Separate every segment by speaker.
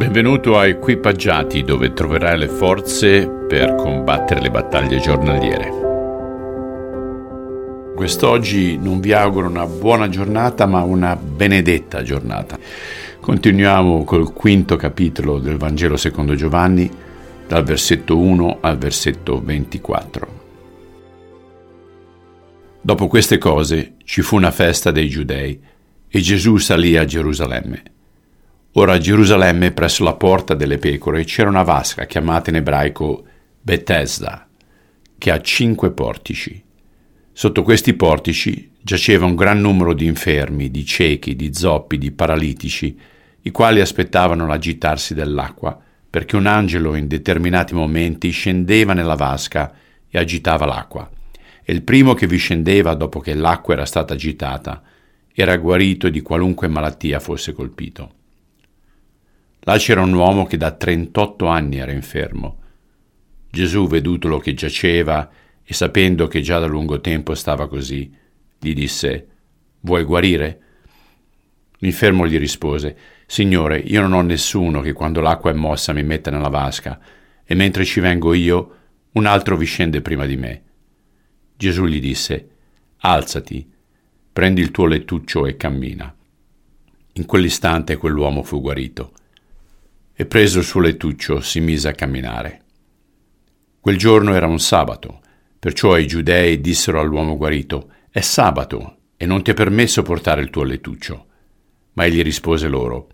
Speaker 1: Benvenuto a Equipaggiati dove troverai le forze per combattere le battaglie giornaliere. Quest'oggi non vi auguro una buona giornata ma una benedetta giornata. Continuiamo col quinto capitolo del Vangelo secondo Giovanni dal versetto 1 al versetto 24. Dopo queste cose ci fu una festa dei Giudei e Gesù salì a Gerusalemme. Ora a Gerusalemme, presso la porta delle pecore, c'era una vasca chiamata in ebraico Bethesda, che ha cinque portici. Sotto questi portici giaceva un gran numero di infermi, di ciechi, di zoppi, di paralitici, i quali aspettavano l'agitarsi dell'acqua, perché un angelo in determinati momenti scendeva nella vasca e agitava l'acqua. E il primo che vi scendeva dopo che l'acqua era stata agitata era guarito di qualunque malattia fosse colpito. Là c'era un uomo che da 38 anni era infermo. Gesù, vedutolo che giaceva e sapendo che già da lungo tempo stava così, gli disse, Vuoi guarire? L'infermo gli rispose, Signore, io non ho nessuno che quando l'acqua è mossa mi metta nella vasca, e mentre ci vengo io, un altro vi scende prima di me. Gesù gli disse, Alzati, prendi il tuo lettuccio e cammina. In quell'istante quell'uomo fu guarito e preso il suo lettuccio si mise a camminare. Quel giorno era un sabato, perciò i giudei dissero all'uomo guarito, è sabato e non ti è permesso portare il tuo lettuccio. Ma egli rispose loro,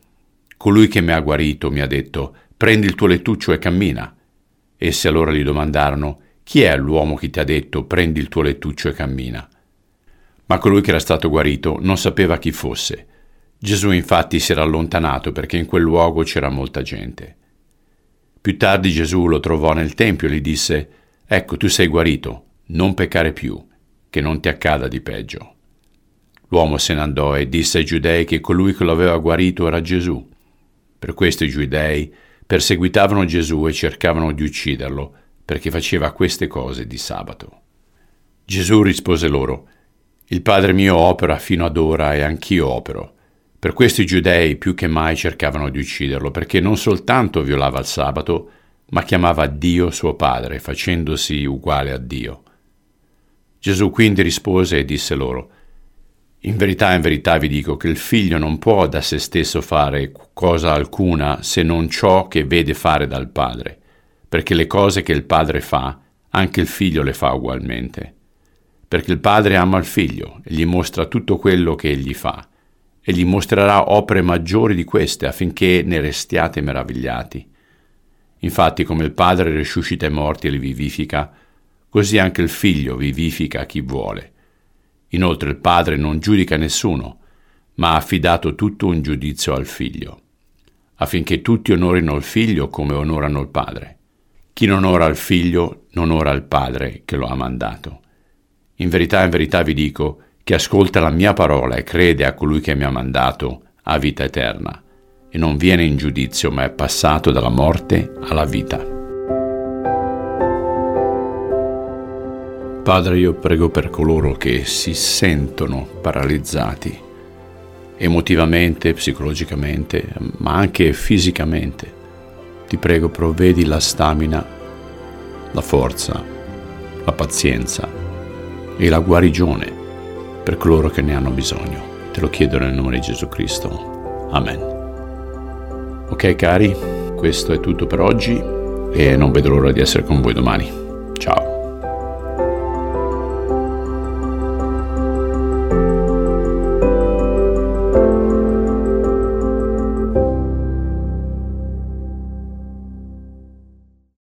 Speaker 1: colui che mi ha guarito mi ha detto, prendi il tuo lettuccio e cammina. Essi allora gli domandarono, chi è l'uomo che ti ha detto, prendi il tuo lettuccio e cammina? Ma colui che era stato guarito non sapeva chi fosse, Gesù infatti si era allontanato perché in quel luogo c'era molta gente. Più tardi Gesù lo trovò nel Tempio e gli disse, Ecco, tu sei guarito, non peccare più, che non ti accada di peggio. L'uomo se ne andò e disse ai giudei che colui che lo aveva guarito era Gesù. Per questo i giudei perseguitavano Gesù e cercavano di ucciderlo, perché faceva queste cose di sabato. Gesù rispose loro, Il Padre mio opera fino ad ora e anch'io opero. Per questo i giudei più che mai cercavano di ucciderlo, perché non soltanto violava il sabato, ma chiamava Dio suo Padre, facendosi uguale a Dio. Gesù quindi rispose e disse loro, In verità, in verità vi dico che il figlio non può da se stesso fare cosa alcuna se non ciò che vede fare dal Padre, perché le cose che il Padre fa, anche il figlio le fa ugualmente. Perché il Padre ama il figlio e gli mostra tutto quello che egli fa e gli mostrerà opere maggiori di queste affinché ne restiate meravigliati. Infatti come il Padre risuscita i morti e li vivifica, così anche il Figlio vivifica chi vuole. Inoltre il Padre non giudica nessuno, ma ha affidato tutto un giudizio al Figlio, affinché tutti onorino il Figlio come onorano il Padre. Chi non ora il Figlio non ora il Padre che lo ha mandato. In verità, in verità vi dico, chi ascolta la mia parola e crede a colui che mi ha mandato ha vita eterna e non viene in giudizio ma è passato dalla morte alla vita. Padre, io prego per coloro che si sentono paralizzati emotivamente, psicologicamente, ma anche fisicamente. Ti prego, provvedi la stamina, la forza, la pazienza e la guarigione per coloro che ne hanno bisogno. Te lo chiedo nel nome di Gesù Cristo. Amen. Ok cari, questo è tutto per oggi e non vedo l'ora di essere con voi domani. Ciao.